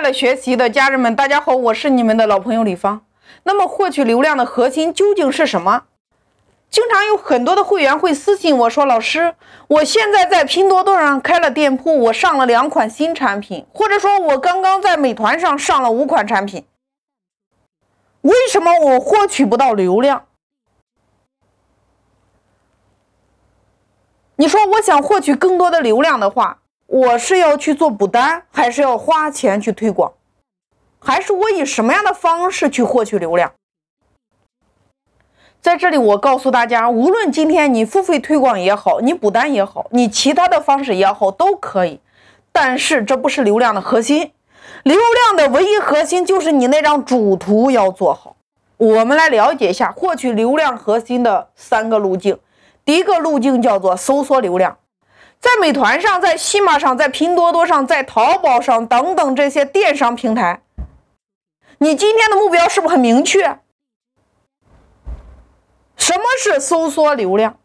快乐学习的家人们，大家好，我是你们的老朋友李芳。那么，获取流量的核心究竟是什么？经常有很多的会员会私信我说：“老师，我现在在拼多多上开了店铺，我上了两款新产品，或者说我刚刚在美团上上了五款产品，为什么我获取不到流量？”你说我想获取更多的流量的话。我是要去做补单，还是要花钱去推广，还是我以什么样的方式去获取流量？在这里，我告诉大家，无论今天你付费推广也好，你补单也好，你其他的方式也好，都可以。但是这不是流量的核心，流量的唯一核心就是你那张主图要做好。我们来了解一下获取流量核心的三个路径。第一个路径叫做搜索流量。在美团上，在西马上，在拼多多上，在淘宝上等等这些电商平台，你今天的目标是不是很明确？什么是搜索流量？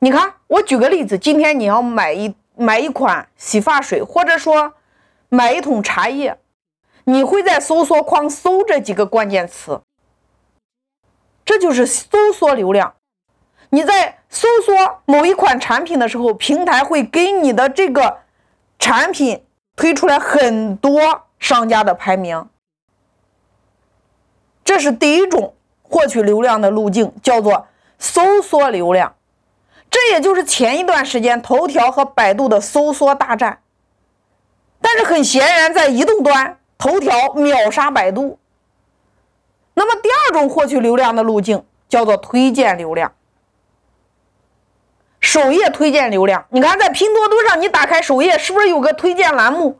你看，我举个例子，今天你要买一买一款洗发水，或者说买一桶茶叶，你会在搜索框搜这几个关键词，这就是搜索流量。你在搜索某一款产品的时候，平台会给你的这个产品推出来很多商家的排名，这是第一种获取流量的路径，叫做搜索流量。这也就是前一段时间头条和百度的搜索大战。但是很显然，在移动端，头条秒杀百度。那么第二种获取流量的路径叫做推荐流量。首页推荐流量，你看在拼多多上，你打开首页是不是有个推荐栏目？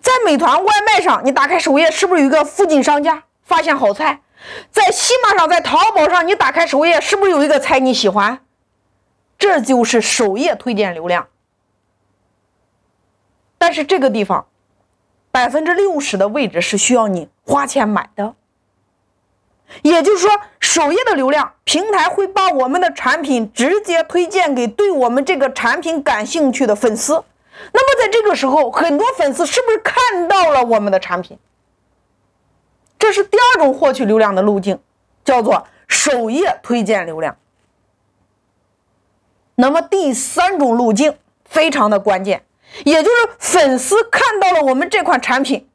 在美团外卖上，你打开首页是不是有一个附近商家发现好菜？在西马上，在淘宝上，你打开首页是不是有一个菜你喜欢？这就是首页推荐流量。但是这个地方，百分之六十的位置是需要你花钱买的。也就是说，首页的流量，平台会把我们的产品直接推荐给对我们这个产品感兴趣的粉丝。那么在这个时候，很多粉丝是不是看到了我们的产品？这是第二种获取流量的路径，叫做首页推荐流量。那么第三种路径非常的关键，也就是粉丝看到了我们这款产品，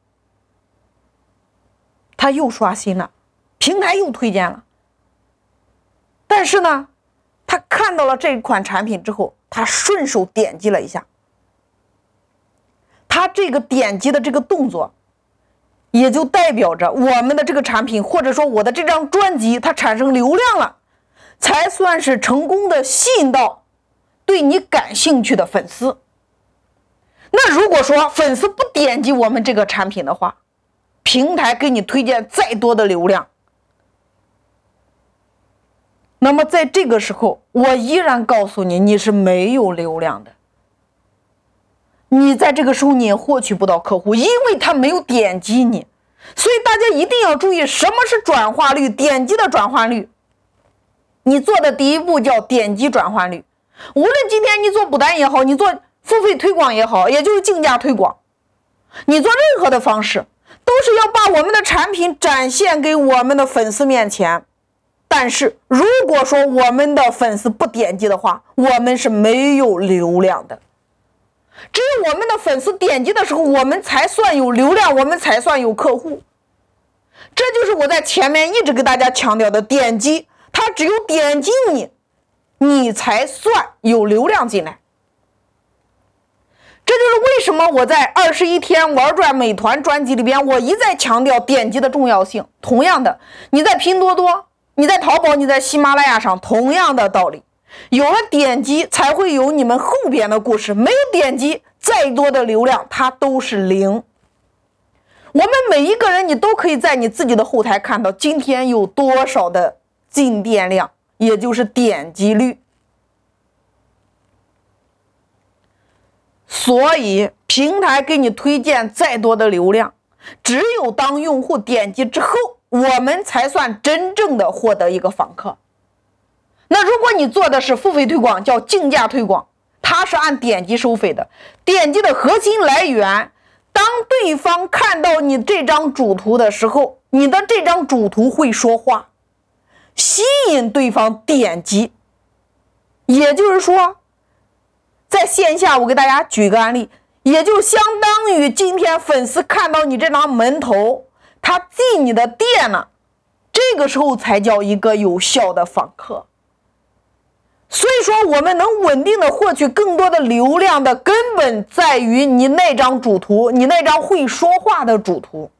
他又刷新了。平台又推荐了，但是呢，他看到了这款产品之后，他顺手点击了一下，他这个点击的这个动作，也就代表着我们的这个产品，或者说我的这张专辑，它产生流量了，才算是成功的吸引到对你感兴趣的粉丝。那如果说粉丝不点击我们这个产品的话，平台给你推荐再多的流量。那么在这个时候，我依然告诉你，你是没有流量的。你在这个时候你也获取不到客户，因为他没有点击你。所以大家一定要注意，什么是转化率？点击的转化率。你做的第一步叫点击转化率。无论今天你做补单也好，你做付费推广也好，也就是竞价推广，你做任何的方式，都是要把我们的产品展现给我们的粉丝面前。但是如果说我们的粉丝不点击的话，我们是没有流量的。只有我们的粉丝点击的时候，我们才算有流量，我们才算有客户。这就是我在前面一直给大家强调的，点击，他只有点击你，你才算有流量进来。这就是为什么我在二十一天玩转美团专辑里边，我一再强调点击的重要性。同样的，你在拼多多。你在淘宝，你在喜马拉雅上，同样的道理，有了点击才会有你们后边的故事，没有点击，再多的流量它都是零。我们每一个人，你都可以在你自己的后台看到今天有多少的进店量，也就是点击率。所以平台给你推荐再多的流量，只有当用户点击之后。我们才算真正的获得一个访客。那如果你做的是付费推广，叫竞价推广，它是按点击收费的，点击的核心来源当对方看到你这张主图的时候，你的这张主图会说话，吸引对方点击。也就是说，在线下，我给大家举个案例，也就相当于今天粉丝看到你这张门头，他进你的店了，这个时候才叫一个有效的访客。所以说，我们能稳定的获取更多的流量的根本在于你那张主图，你那张会说话的主图。